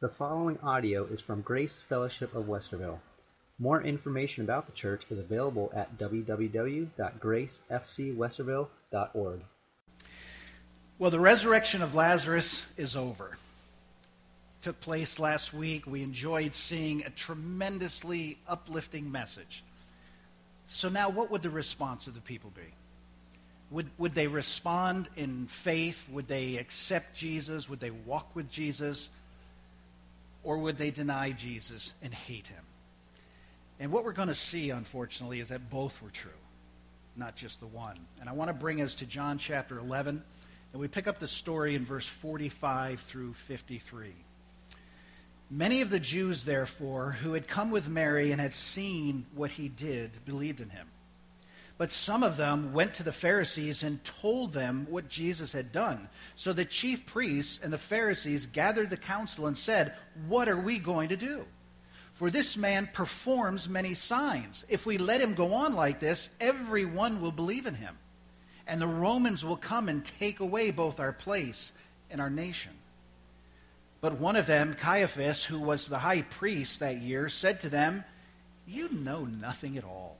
The following audio is from Grace Fellowship of Westerville. More information about the church is available at www.gracefcwesterville.org. Well, the resurrection of Lazarus is over. Took place last week. We enjoyed seeing a tremendously uplifting message. So now what would the response of the people be? Would, would they respond in faith? Would they accept Jesus? Would they walk with Jesus? Or would they deny Jesus and hate him? And what we're going to see, unfortunately, is that both were true, not just the one. And I want to bring us to John chapter 11, and we pick up the story in verse 45 through 53. Many of the Jews, therefore, who had come with Mary and had seen what he did, believed in him. But some of them went to the Pharisees and told them what Jesus had done. So the chief priests and the Pharisees gathered the council and said, What are we going to do? For this man performs many signs. If we let him go on like this, everyone will believe in him. And the Romans will come and take away both our place and our nation. But one of them, Caiaphas, who was the high priest that year, said to them, You know nothing at all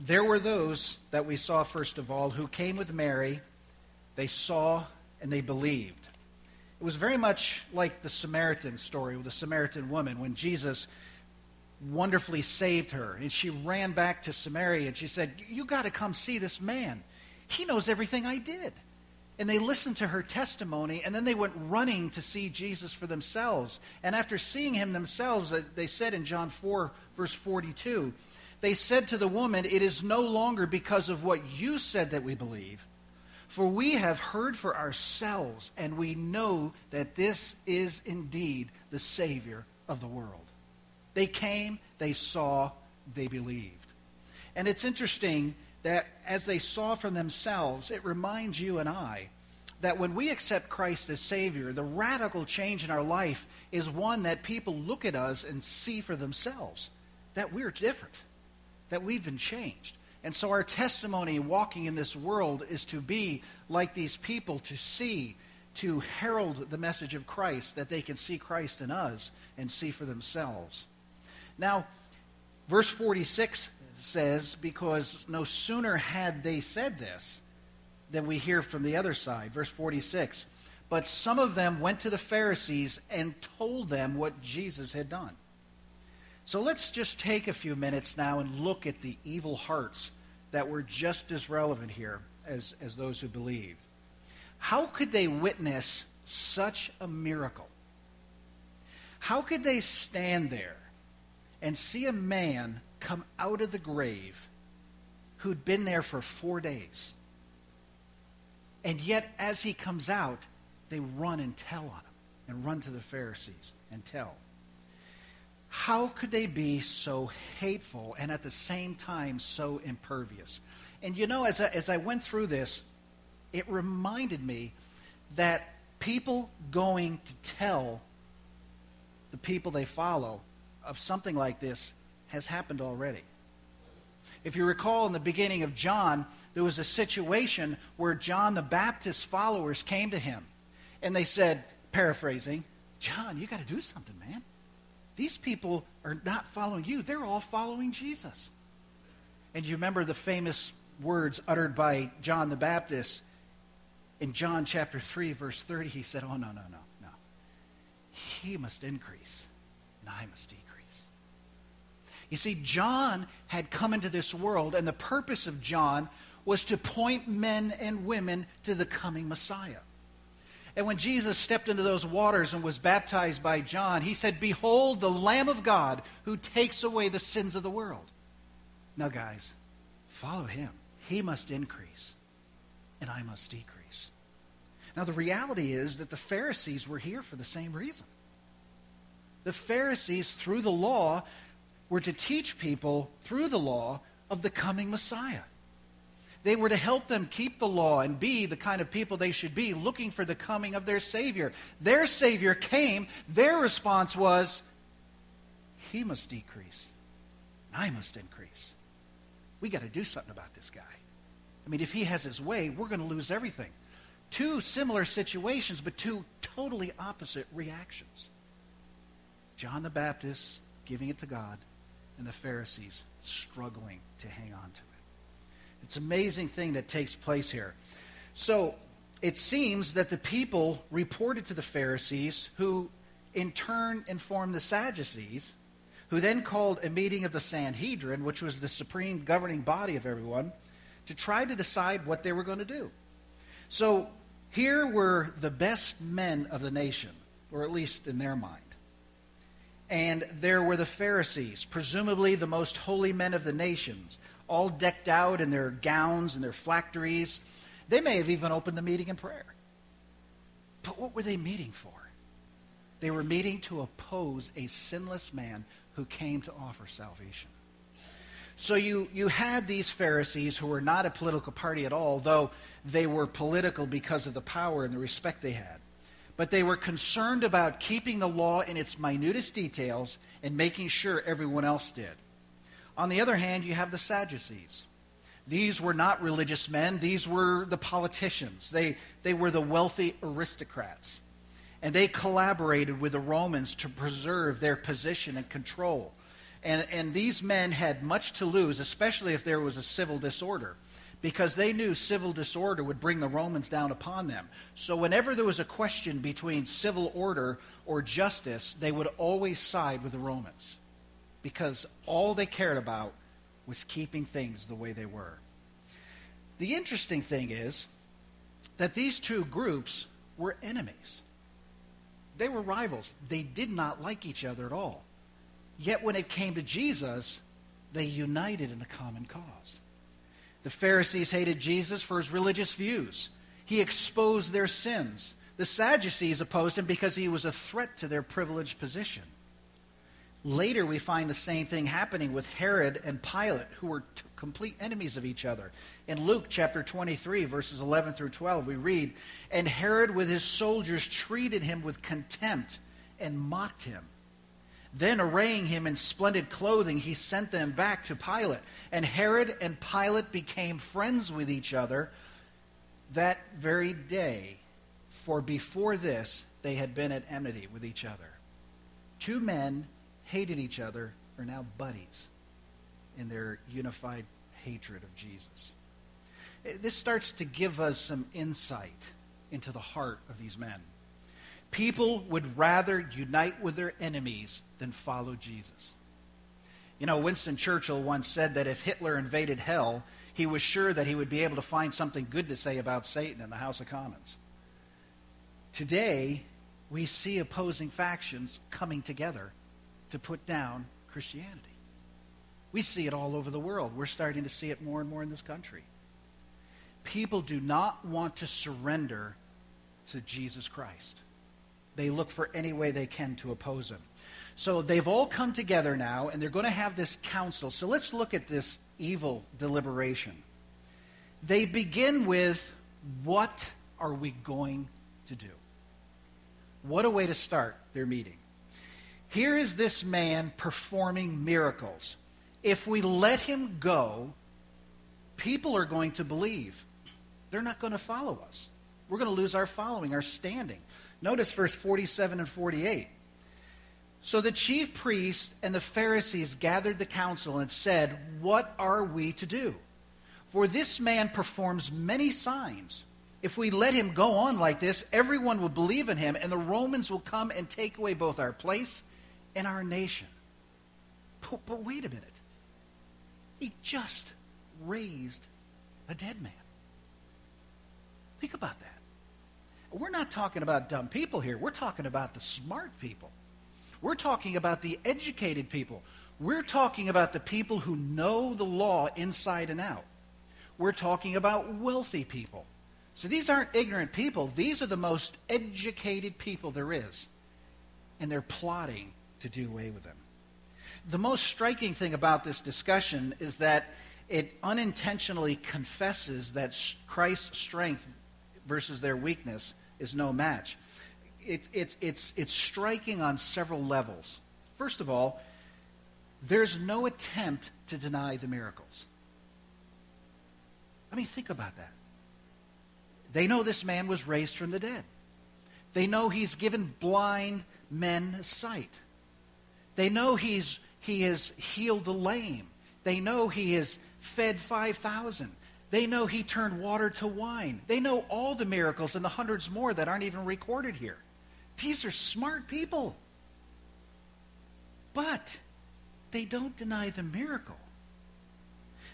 there were those that we saw, first of all, who came with Mary. They saw and they believed. It was very much like the Samaritan story with the Samaritan woman when Jesus wonderfully saved her. And she ran back to Samaria and she said, You got to come see this man. He knows everything I did. And they listened to her testimony, and then they went running to see Jesus for themselves. And after seeing him themselves, uh, they said in John 4, verse 42, they said to the woman, It is no longer because of what you said that we believe, for we have heard for ourselves, and we know that this is indeed the Savior of the world. They came, they saw, they believed. And it's interesting that as they saw from themselves, it reminds you and I that when we accept Christ as Savior, the radical change in our life is one that people look at us and see for themselves that we're different that we've been changed. And so our testimony walking in this world is to be like these people, to see, to herald the message of Christ, that they can see Christ in us and see for themselves. Now, verse 46 says, because no sooner had they said this than we hear from the other side. Verse 46 But some of them went to the Pharisees and told them what Jesus had done. So let's just take a few minutes now and look at the evil hearts that were just as relevant here as, as those who believed. How could they witness such a miracle? How could they stand there and see a man come out of the grave who'd been there for four days? And yet, as he comes out, they run and tell on him and run to the Pharisees and tell. How could they be so hateful and at the same time so impervious? And you know, as I, as I went through this, it reminded me that people going to tell the people they follow of something like this has happened already. If you recall in the beginning of John, there was a situation where John the Baptist's followers came to him and they said, paraphrasing, John, you got to do something, man. These people are not following you, they're all following Jesus. And you remember the famous words uttered by John the Baptist in John chapter 3, verse 30. He said, Oh, no, no, no, no. He must increase, and I must decrease. You see, John had come into this world, and the purpose of John was to point men and women to the coming Messiah. And when Jesus stepped into those waters and was baptized by John, he said, Behold, the Lamb of God who takes away the sins of the world. Now, guys, follow him. He must increase, and I must decrease. Now, the reality is that the Pharisees were here for the same reason. The Pharisees, through the law, were to teach people through the law of the coming Messiah. They were to help them keep the law and be the kind of people they should be, looking for the coming of their Savior. Their Savior came. Their response was, He must decrease, I must increase. We got to do something about this guy. I mean, if he has his way, we're going to lose everything. Two similar situations, but two totally opposite reactions. John the Baptist giving it to God, and the Pharisees struggling to hang on to it. It's an amazing thing that takes place here. So it seems that the people reported to the Pharisees, who in turn informed the Sadducees, who then called a meeting of the Sanhedrin, which was the supreme governing body of everyone, to try to decide what they were going to do. So here were the best men of the nation, or at least in their mind. And there were the Pharisees, presumably the most holy men of the nations, all decked out in their gowns and their phylacteries. They may have even opened the meeting in prayer. But what were they meeting for? They were meeting to oppose a sinless man who came to offer salvation. So you, you had these Pharisees who were not a political party at all, though they were political because of the power and the respect they had. But they were concerned about keeping the law in its minutest details and making sure everyone else did. On the other hand, you have the Sadducees. These were not religious men, these were the politicians. They, they were the wealthy aristocrats. And they collaborated with the Romans to preserve their position and control. And, and these men had much to lose, especially if there was a civil disorder, because they knew civil disorder would bring the Romans down upon them. So whenever there was a question between civil order or justice, they would always side with the Romans, because all they cared about was keeping things the way they were. The interesting thing is that these two groups were enemies. They were rivals. They did not like each other at all. Yet when it came to Jesus, they united in a common cause. The Pharisees hated Jesus for his religious views. He exposed their sins. The Sadducees opposed him because he was a threat to their privileged position. Later, we find the same thing happening with Herod and Pilate, who were t- complete enemies of each other. In Luke chapter 23, verses 11 through 12, we read, And Herod with his soldiers treated him with contempt and mocked him. Then, arraying him in splendid clothing, he sent them back to Pilate. And Herod and Pilate became friends with each other that very day, for before this they had been at enmity with each other. Two men hated each other are now buddies in their unified hatred of Jesus. Eh, this starts to give us some insight into the heart of these men. People would rather unite with their enemies than follow Jesus. You know, Winston Churchill once said that if Hitler invaded hell, he was sure that he would be able to find something good to say about Satan in the House of Commons. Today, we see opposing factions coming together to put down Christianity. We see it all over the world. We're starting to see it more and more in this country. People do not want to surrender to Jesus Christ. They look for any way they can to oppose him. So they've all come together now, and they're going to have this council. So let's look at this evil deliberation. They begin with, What are we going to do? What a way to start their meeting. Here is this man performing miracles. If we let him go, people are going to believe. They're not going to follow us. We're going to lose our following, our standing. Notice verse 47 and 48. So the chief priests and the Pharisees gathered the council and said, What are we to do? For this man performs many signs. If we let him go on like this, everyone will believe in him, and the Romans will come and take away both our place and our nation. But, but wait a minute. He just raised a dead man. Think about that. We're not talking about dumb people here. We're talking about the smart people. We're talking about the educated people. We're talking about the people who know the law inside and out. We're talking about wealthy people. So these aren't ignorant people. These are the most educated people there is. And they're plotting to do away with them. The most striking thing about this discussion is that it unintentionally confesses that Christ's strength versus their weakness is no match. It, it's, it's, it's striking on several levels. First of all, there's no attempt to deny the miracles. I mean, think about that. They know this man was raised from the dead. They know he's given blind men sight. They know he's, he has healed the lame. They know he has fed 5,000. They know he turned water to wine. They know all the miracles and the hundreds more that aren't even recorded here. These are smart people. But they don't deny the miracle.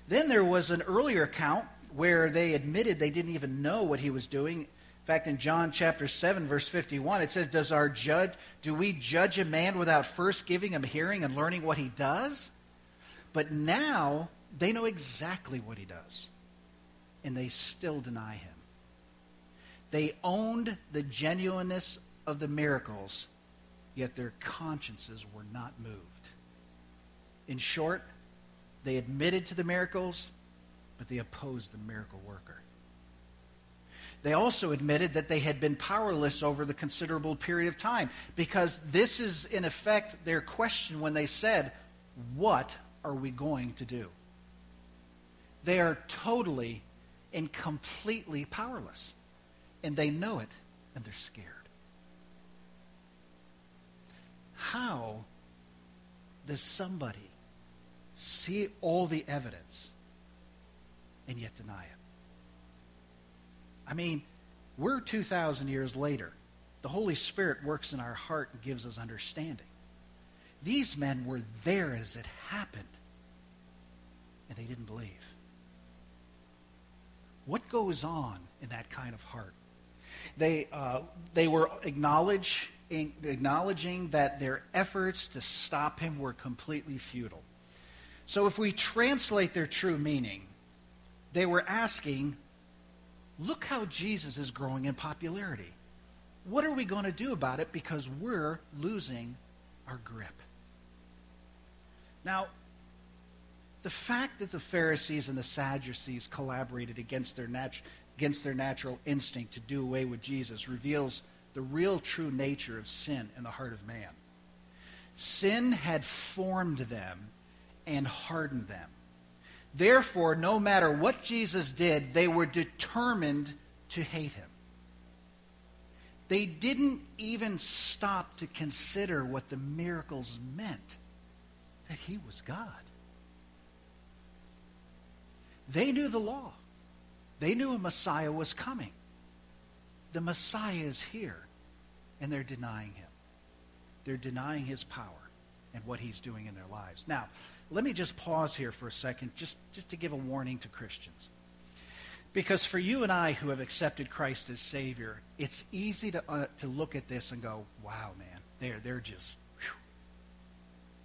Then there was an earlier account where they admitted they didn't even know what he was doing. In fact, in John chapter 7, verse 51, it says, Does our judge, do we judge a man without first giving him hearing and learning what he does? But now they know exactly what he does, and they still deny him. They owned the genuineness of the miracles, yet their consciences were not moved. In short, they admitted to the miracles, but they opposed the miracle worker. They also admitted that they had been powerless over the considerable period of time because this is, in effect, their question when they said, What are we going to do? They are totally and completely powerless. And they know it, and they're scared. How does somebody see all the evidence and yet deny it? I mean, we're 2,000 years later. The Holy Spirit works in our heart and gives us understanding. These men were there as it happened, and they didn't believe. What goes on in that kind of heart? They, uh, they were acknowledge, acknowledging that their efforts to stop him were completely futile. So if we translate their true meaning, they were asking, look how Jesus is growing in popularity. What are we going to do about it because we're losing our grip? Now, the fact that the Pharisees and the Sadducees collaborated against their, nat- against their natural instinct to do away with Jesus reveals the real true nature of sin in the heart of man. Sin had formed them and hardened them. Therefore, no matter what Jesus did, they were determined to hate him. They didn't even stop to consider what the miracles meant that he was God. They knew the law. They knew a Messiah was coming. The Messiah is here, and they're denying him. They're denying his power and what he's doing in their lives. Now, let me just pause here for a second, just, just to give a warning to Christians. Because for you and I who have accepted Christ as Savior, it's easy to, uh, to look at this and go, wow, man, they're, they're just, whew,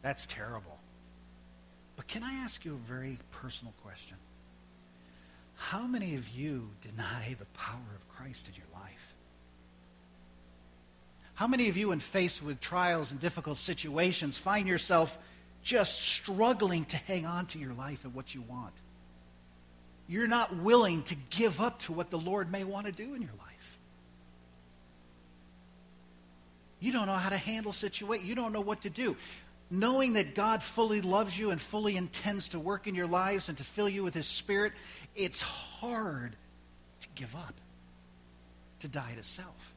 that's terrible. But can I ask you a very personal question? How many of you deny the power of Christ in your life? How many of you, when faced with trials and difficult situations, find yourself just struggling to hang on to your life and what you want? You're not willing to give up to what the Lord may want to do in your life. You don't know how to handle situations. You don't know what to do knowing that God fully loves you and fully intends to work in your lives and to fill you with His Spirit, it's hard to give up, to die to self.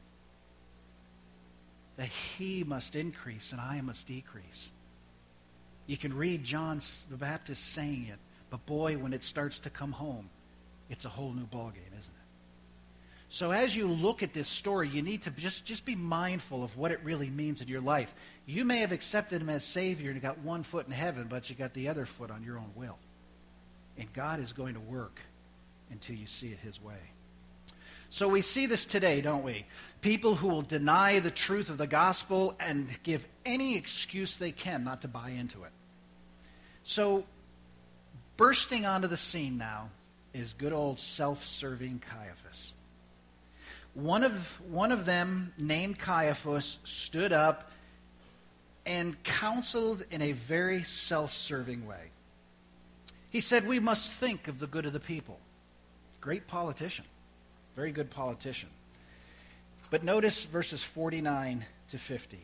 That He must increase and I must decrease. You can read John the Baptist saying it, but boy, when it starts to come home, it's a whole new ballgame, isn't it? So as you look at this story, you need to just, just be mindful of what it really means in your life. You may have accepted him as Savior and got one foot in heaven, but you got the other foot on your own will. And God is going to work until you see it his way. So we see this today, don't we? People who will deny the truth of the gospel and give any excuse they can not to buy into it. So, bursting onto the scene now is good old self serving Caiaphas. One of, one of them, named Caiaphas, stood up and counseled in a very self serving way. He said, We must think of the good of the people. Great politician, very good politician. But notice verses 49 to 50.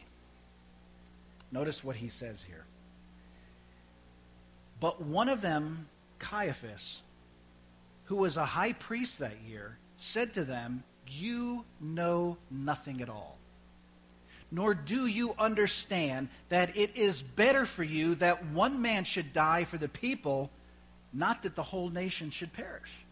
Notice what he says here. But one of them, Caiaphas, who was a high priest that year, said to them, You know nothing at all. Nor do you understand that it is better for you that one man should die for the people, not that the whole nation should perish.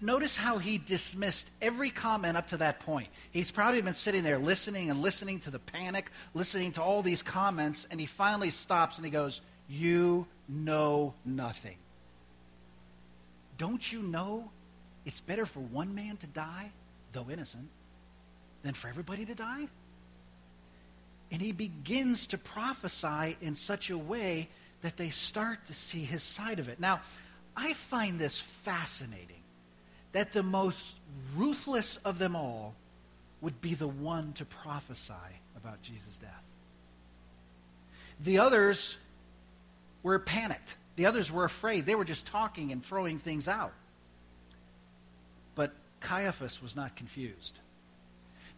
Notice how he dismissed every comment up to that point. He's probably been sitting there listening and listening to the panic, listening to all these comments, and he finally stops and he goes, You know nothing. Don't you know it's better for one man to die, though innocent, than for everybody to die? And he begins to prophesy in such a way that they start to see his side of it. Now, I find this fascinating that the most ruthless of them all would be the one to prophesy about Jesus' death. The others were panicked. The others were afraid. They were just talking and throwing things out. But Caiaphas was not confused.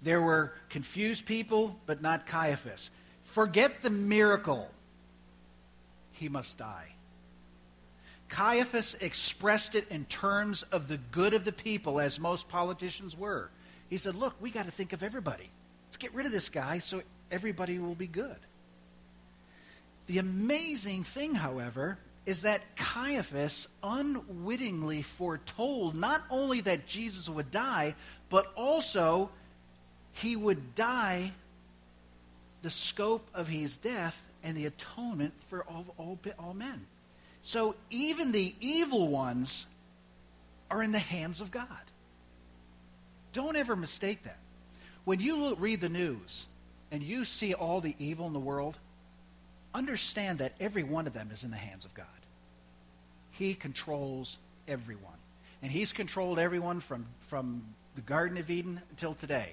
There were confused people, but not Caiaphas. Forget the miracle. He must die. Caiaphas expressed it in terms of the good of the people, as most politicians were. He said, Look, we got to think of everybody. Let's get rid of this guy so everybody will be good. The amazing thing, however, is that Caiaphas unwittingly foretold not only that Jesus would die, but also he would die the scope of his death and the atonement for all, all, all men. So even the evil ones are in the hands of God. Don't ever mistake that. When you look, read the news and you see all the evil in the world, understand that every one of them is in the hands of God. He controls everyone. And he's controlled everyone from, from the Garden of Eden until today.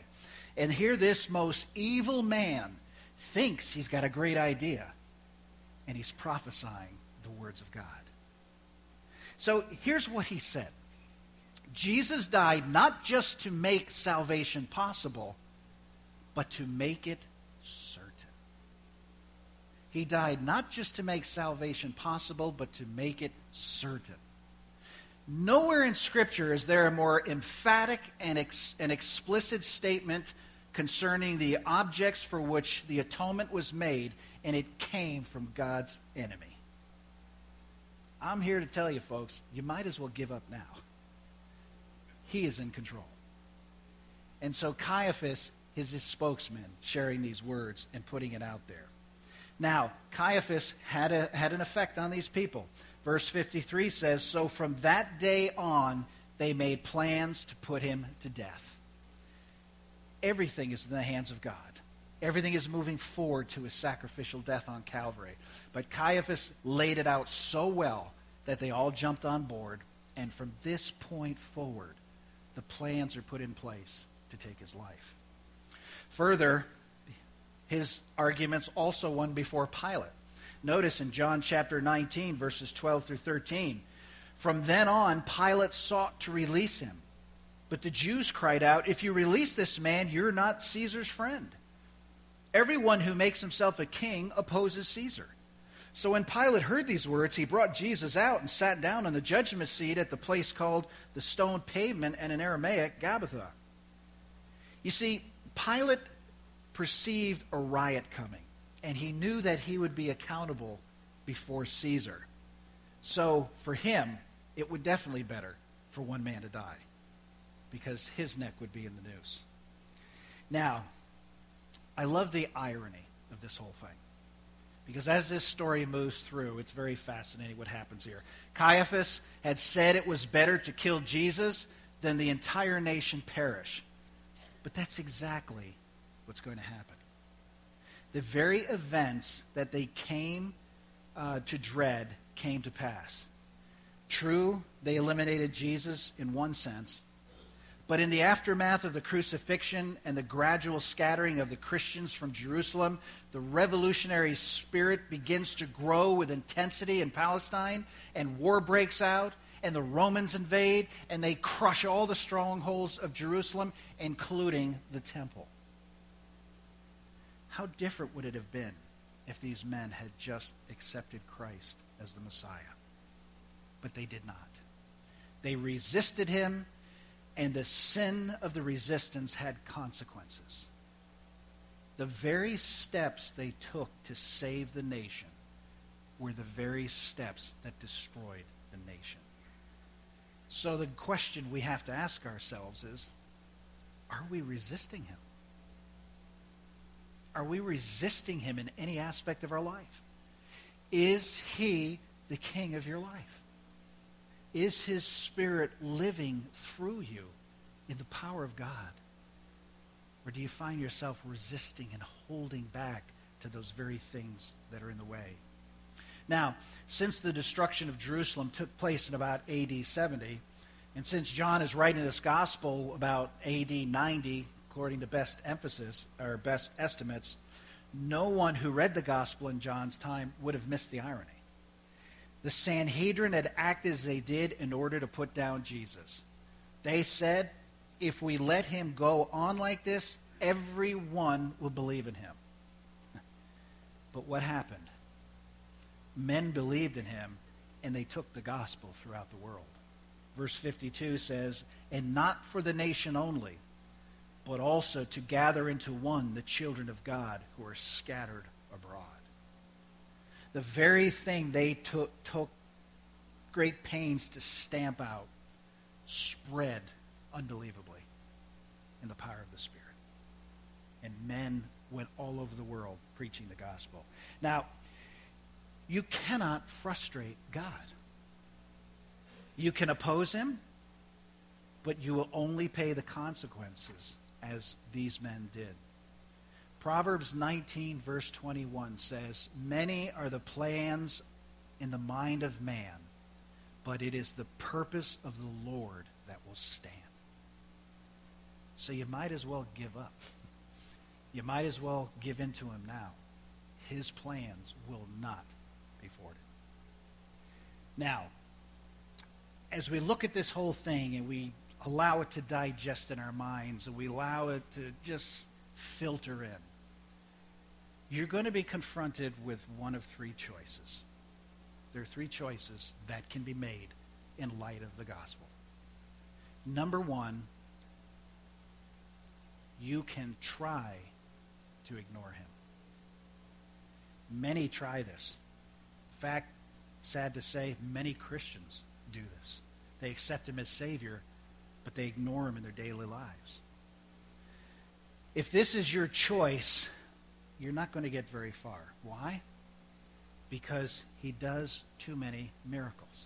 And here, this most evil man thinks he's got a great idea, and he's prophesying the words of God. So here's what he said Jesus died not just to make salvation possible, but to make it certain. He died not just to make salvation possible, but to make it certain. Nowhere in Scripture is there a more emphatic and, ex- and explicit statement concerning the objects for which the atonement was made, and it came from God's enemy. I'm here to tell you, folks, you might as well give up now. He is in control. And so Caiaphas is his spokesman, sharing these words and putting it out there. Now, Caiaphas had, a, had an effect on these people. Verse 53 says So from that day on, they made plans to put him to death. Everything is in the hands of God. Everything is moving forward to his sacrificial death on Calvary. But Caiaphas laid it out so well that they all jumped on board. And from this point forward, the plans are put in place to take his life. Further, his arguments also won before Pilate. Notice in John chapter 19, verses 12 through 13. From then on, Pilate sought to release him. But the Jews cried out, If you release this man, you're not Caesar's friend. Everyone who makes himself a king opposes Caesar. So when Pilate heard these words, he brought Jesus out and sat down on the judgment seat at the place called the stone pavement and in Aramaic, Gabbatha. You see, Pilate perceived a riot coming and he knew that he would be accountable before Caesar. So for him, it would definitely be better for one man to die because his neck would be in the noose. Now, I love the irony of this whole thing. Because as this story moves through, it's very fascinating what happens here. Caiaphas had said it was better to kill Jesus than the entire nation perish. But that's exactly what's going to happen the very events that they came uh, to dread came to pass. True, they eliminated Jesus in one sense, But in the aftermath of the crucifixion and the gradual scattering of the Christians from Jerusalem, the revolutionary spirit begins to grow with intensity in Palestine, and war breaks out, and the Romans invade, and they crush all the strongholds of Jerusalem, including the temple. How different would it have been if these men had just accepted Christ as the Messiah? But they did not. They resisted him and the sin of the resistance had consequences. The very steps they took to save the nation were the very steps that destroyed the nation. So the question we have to ask ourselves is are we resisting him? Are we resisting him in any aspect of our life? Is he the king of your life? Is his spirit living through you in the power of God? Or do you find yourself resisting and holding back to those very things that are in the way? Now, since the destruction of Jerusalem took place in about AD 70, and since John is writing this gospel about AD 90, according to best emphasis or best estimates, no one who read the gospel in John's time would have missed the irony. The Sanhedrin had acted as they did in order to put down Jesus. They said, if we let him go on like this, everyone will believe in him. But what happened? Men believed in him, and they took the gospel throughout the world. Verse 52 says, And not for the nation only, but also to gather into one the children of God who are scattered abroad the very thing they took, took great pains to stamp out spread unbelievably in the power of the Spirit. And men went all over the world preaching the gospel. Now, you cannot frustrate God. You can oppose him, but you will only pay the consequences as these men did. Proverbs 19, verse 21 says, Many are the plans in the mind of man, but it is the purpose of the Lord that will stand. So you might as well give up. You might as well give in to him now. His plans will not be thwarted. Now, as we look at this whole thing and we allow it to digest in our minds and we allow it to just filter in, you're going to be confronted with one of three choices. There are three choices that can be made in light of the gospel. Number one, you can try to ignore him. Many try this. In fact, sad to say, many Christians do this. They accept him as Savior, but they ignore him in their daily lives. If this is your choice, you're not going to get very far. Why? Because he does too many miracles.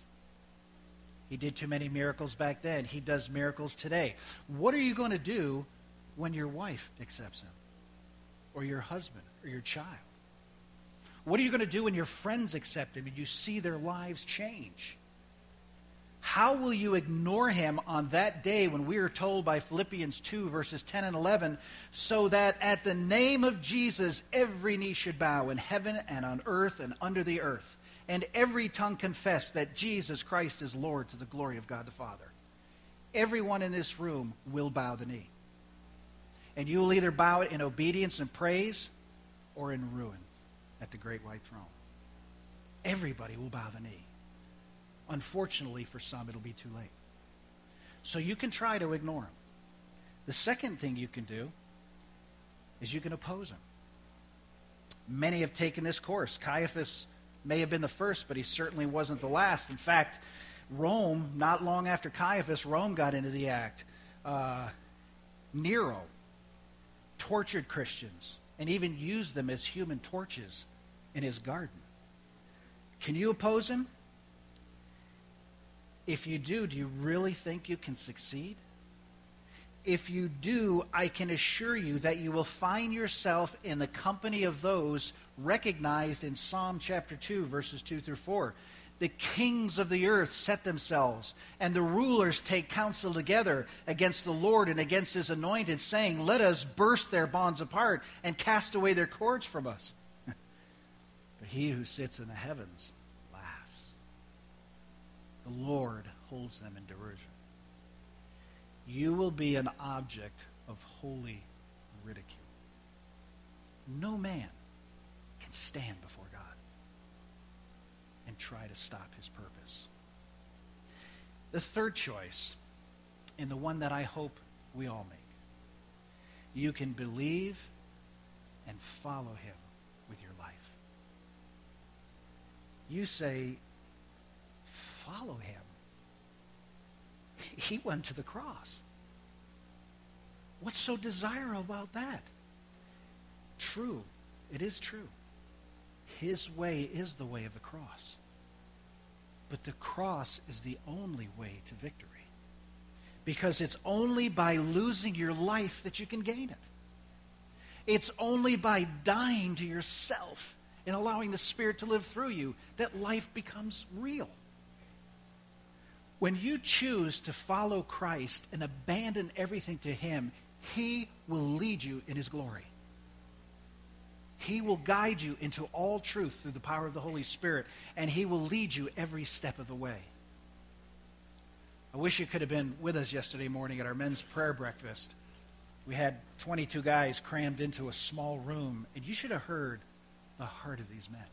He did too many miracles back then. He does miracles today. What are you going to do when your wife accepts him? Or your husband? Or your child? What are you going to do when your friends accept him and you see their lives change? How will you ignore him on that day when we are told by Philippians 2, verses 10 and 11, so that at the name of Jesus every knee should bow in heaven and on earth and under the earth, and every tongue confess that Jesus Christ is Lord to the glory of God the Father? Everyone in this room will bow the knee. And you will either bow it in obedience and praise or in ruin at the great white throne. Everybody will bow the knee. Unfortunately, for some, it'll be too late. So you can try to ignore him. The second thing you can do is you can oppose him. Many have taken this course. Caiaphas may have been the first, but he certainly wasn't the last. In fact, Rome, not long after Caiaphas, Rome got into the act. Uh, Nero tortured Christians and even used them as human torches in his garden. Can you oppose him? If you do, do you really think you can succeed? If you do, I can assure you that you will find yourself in the company of those recognized in Psalm chapter 2, verses 2 through 4. the kings of the earth set themselves, and the rulers take counsel together against the Lord and against his anointed, saying, Let us burst their bonds apart and cast away their cords from us. but he who sits in the heavens. The Lord holds them in derision. You will be an object of holy ridicule. No man can stand before God and try to stop his purpose. The third choice, and the one that I hope we all make, you can believe and follow him with your life. You say, follow him. He went to the cross. What's so desirable about that? True. It is true. His way is the way of the cross. But the cross is the only way to victory. Because it's only by losing your life that you can gain it. It's only by dying to yourself and allowing the Spirit to live through you that life becomes real. When you choose to follow Christ and abandon everything to Him, He will lead you in His glory. He will guide you into all truth through the power of the Holy Spirit, and He will lead you every step of the way. I wish you could have been with us yesterday morning at our men's prayer breakfast. We had 22 guys crammed into a small room, and you should have heard the heart of these men.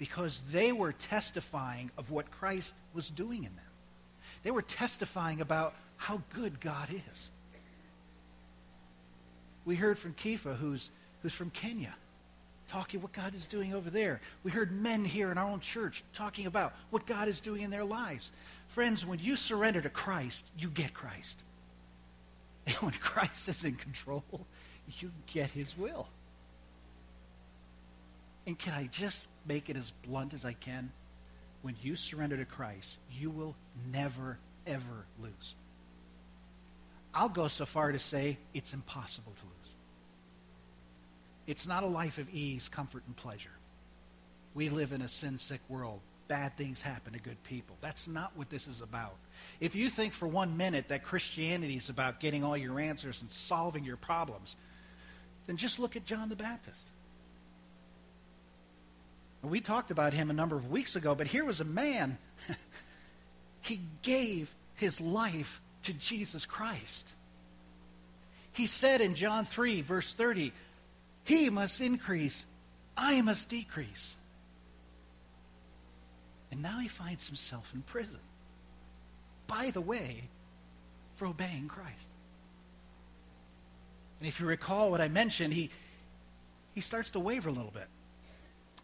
Because they were testifying of what Christ was doing in them. They were testifying about how good God is. We heard from Kifa, who's, who's from Kenya, talking what God is doing over there. We heard men here in our own church talking about what God is doing in their lives. Friends, when you surrender to Christ, you get Christ. And when Christ is in control, you get his will. And can I just make it as blunt as I can? When you surrender to Christ, you will never, ever lose. I'll go so far to say it's impossible to lose. It's not a life of ease, comfort, and pleasure. We live in a sin sick world. Bad things happen to good people. That's not what this is about. If you think for one minute that Christianity is about getting all your answers and solving your problems, then just look at John the Baptist. We talked about him a number of weeks ago, but here was a man, he gave his life to Jesus Christ. He said in John 3, verse 30, He must increase, I must decrease. And now he finds himself in prison. By the way, for obeying Christ. And if you recall what I mentioned, he, he starts to waver a little bit.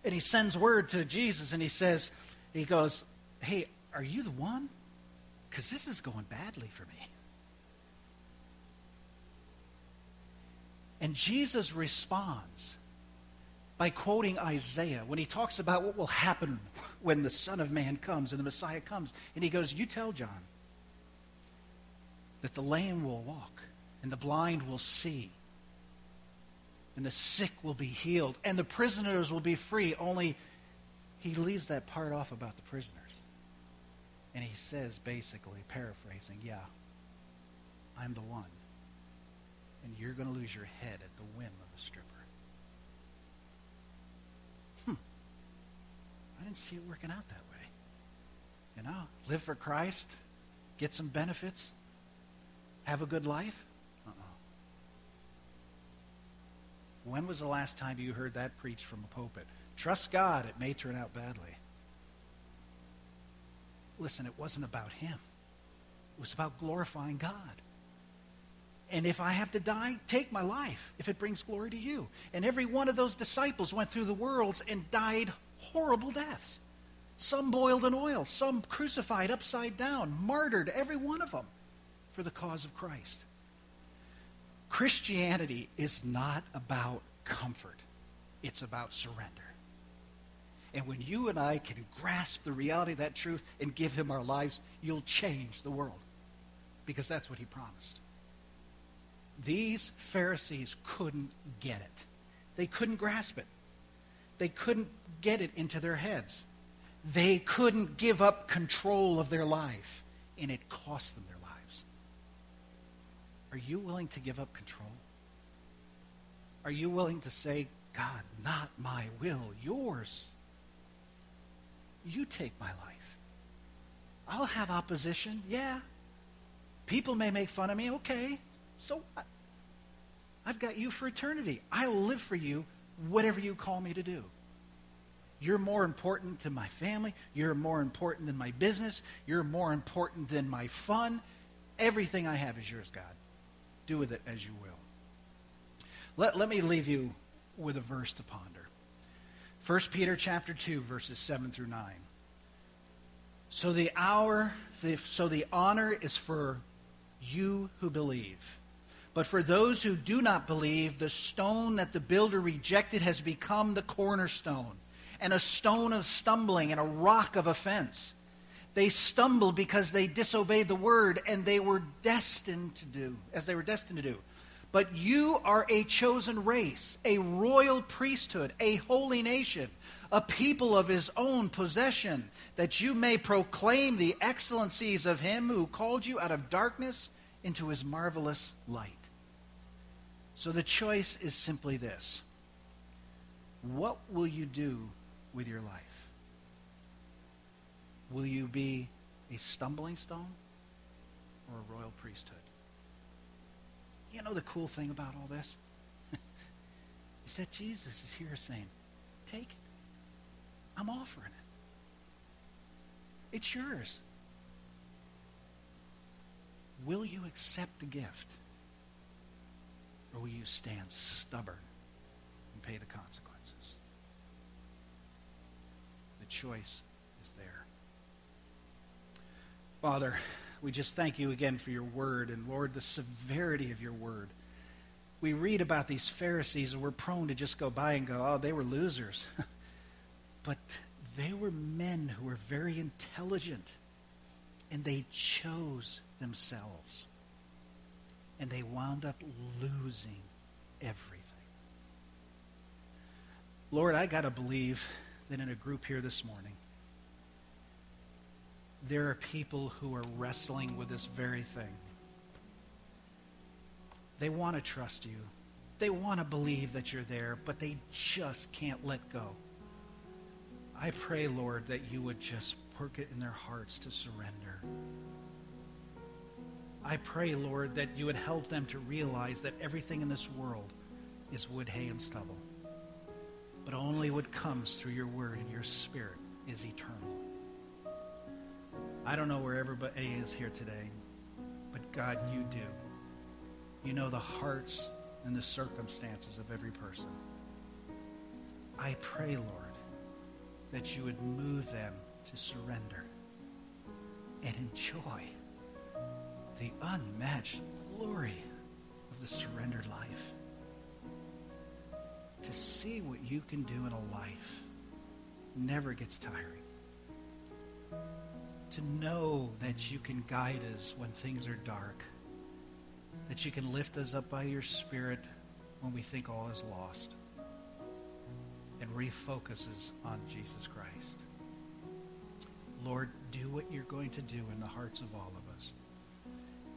And he sends word to Jesus and he says, he goes, Hey, are you the one? because this is going badly for me. And Jesus responds by quoting Isaiah when he talks about what will happen when the Son of Man comes and the Messiah comes. And he goes, You tell John that the lame will walk, and the blind will see, and the sick will be healed, and the prisoners will be free. Only he leaves that part off about the prisoners. And he says, basically, paraphrasing, yeah, I'm the one. And you're going to lose your head at the whim of a stripper. Hmm. I didn't see it working out that way. You know, live for Christ, get some benefits, have a good life. When was the last time you heard that preached from a pulpit? Trust God, it may turn out badly. Listen, it wasn't about him. It was about glorifying God. And if I have to die, take my life if it brings glory to you. And every one of those disciples went through the worlds and died horrible deaths. Some boiled in oil, some crucified upside down, martyred, every one of them, for the cause of Christ. Christianity is not about comfort, it's about surrender. And when you and I can grasp the reality of that truth and give him our lives, you'll change the world. Because that's what he promised. These Pharisees couldn't get it. They couldn't grasp it. They couldn't get it into their heads. They couldn't give up control of their life, and it cost them their. Are you willing to give up control? Are you willing to say, God, not my will, yours? You take my life. I'll have opposition, yeah. People may make fun of me, okay. So I've got you for eternity. I will live for you, whatever you call me to do. You're more important to my family. You're more important than my business. You're more important than my fun. Everything I have is yours, God. Do with it as you will. Let, let me leave you with a verse to ponder. 1 Peter chapter 2, verses 7 through 9. So the hour, so the honor is for you who believe. But for those who do not believe, the stone that the builder rejected has become the cornerstone, and a stone of stumbling, and a rock of offense. They stumbled because they disobeyed the word, and they were destined to do, as they were destined to do. But you are a chosen race, a royal priesthood, a holy nation, a people of his own possession, that you may proclaim the excellencies of him who called you out of darkness into his marvelous light. So the choice is simply this What will you do with your life? Will you be a stumbling stone or a royal priesthood? You know the cool thing about all this? is that Jesus is here saying, Take it. I'm offering it. It's yours. Will you accept the gift? Or will you stand stubborn and pay the consequences? The choice is there. Father, we just thank you again for your word, and Lord, the severity of your word. We read about these Pharisees, and we're prone to just go by and go, oh, they were losers. but they were men who were very intelligent, and they chose themselves. And they wound up losing everything. Lord, I got to believe that in a group here this morning, there are people who are wrestling with this very thing. They want to trust you. They want to believe that you're there, but they just can't let go. I pray, Lord, that you would just work it in their hearts to surrender. I pray, Lord, that you would help them to realize that everything in this world is wood, hay, and stubble. But only what comes through your word and your spirit is eternal. I don't know where everybody is here today, but God, you do. You know the hearts and the circumstances of every person. I pray, Lord, that you would move them to surrender and enjoy the unmatched glory of the surrendered life. To see what you can do in a life never gets tiring to know that you can guide us when things are dark, that you can lift us up by your Spirit when we think all is lost, and refocus us on Jesus Christ. Lord, do what you're going to do in the hearts of all of us.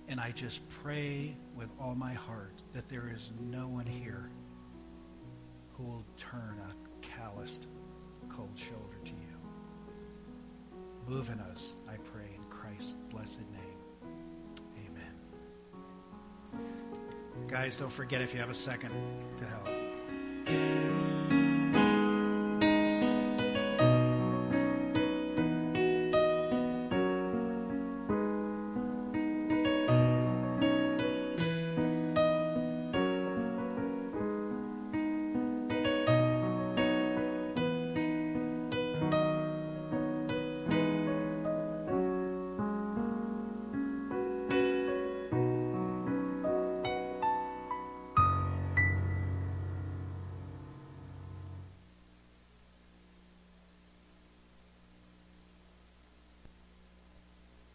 And I just pray with all my heart that there is no one here who will turn a calloused, cold shoulder to you. Move in us, I pray, in Christ's blessed name. Amen. Guys, don't forget if you have a second to help.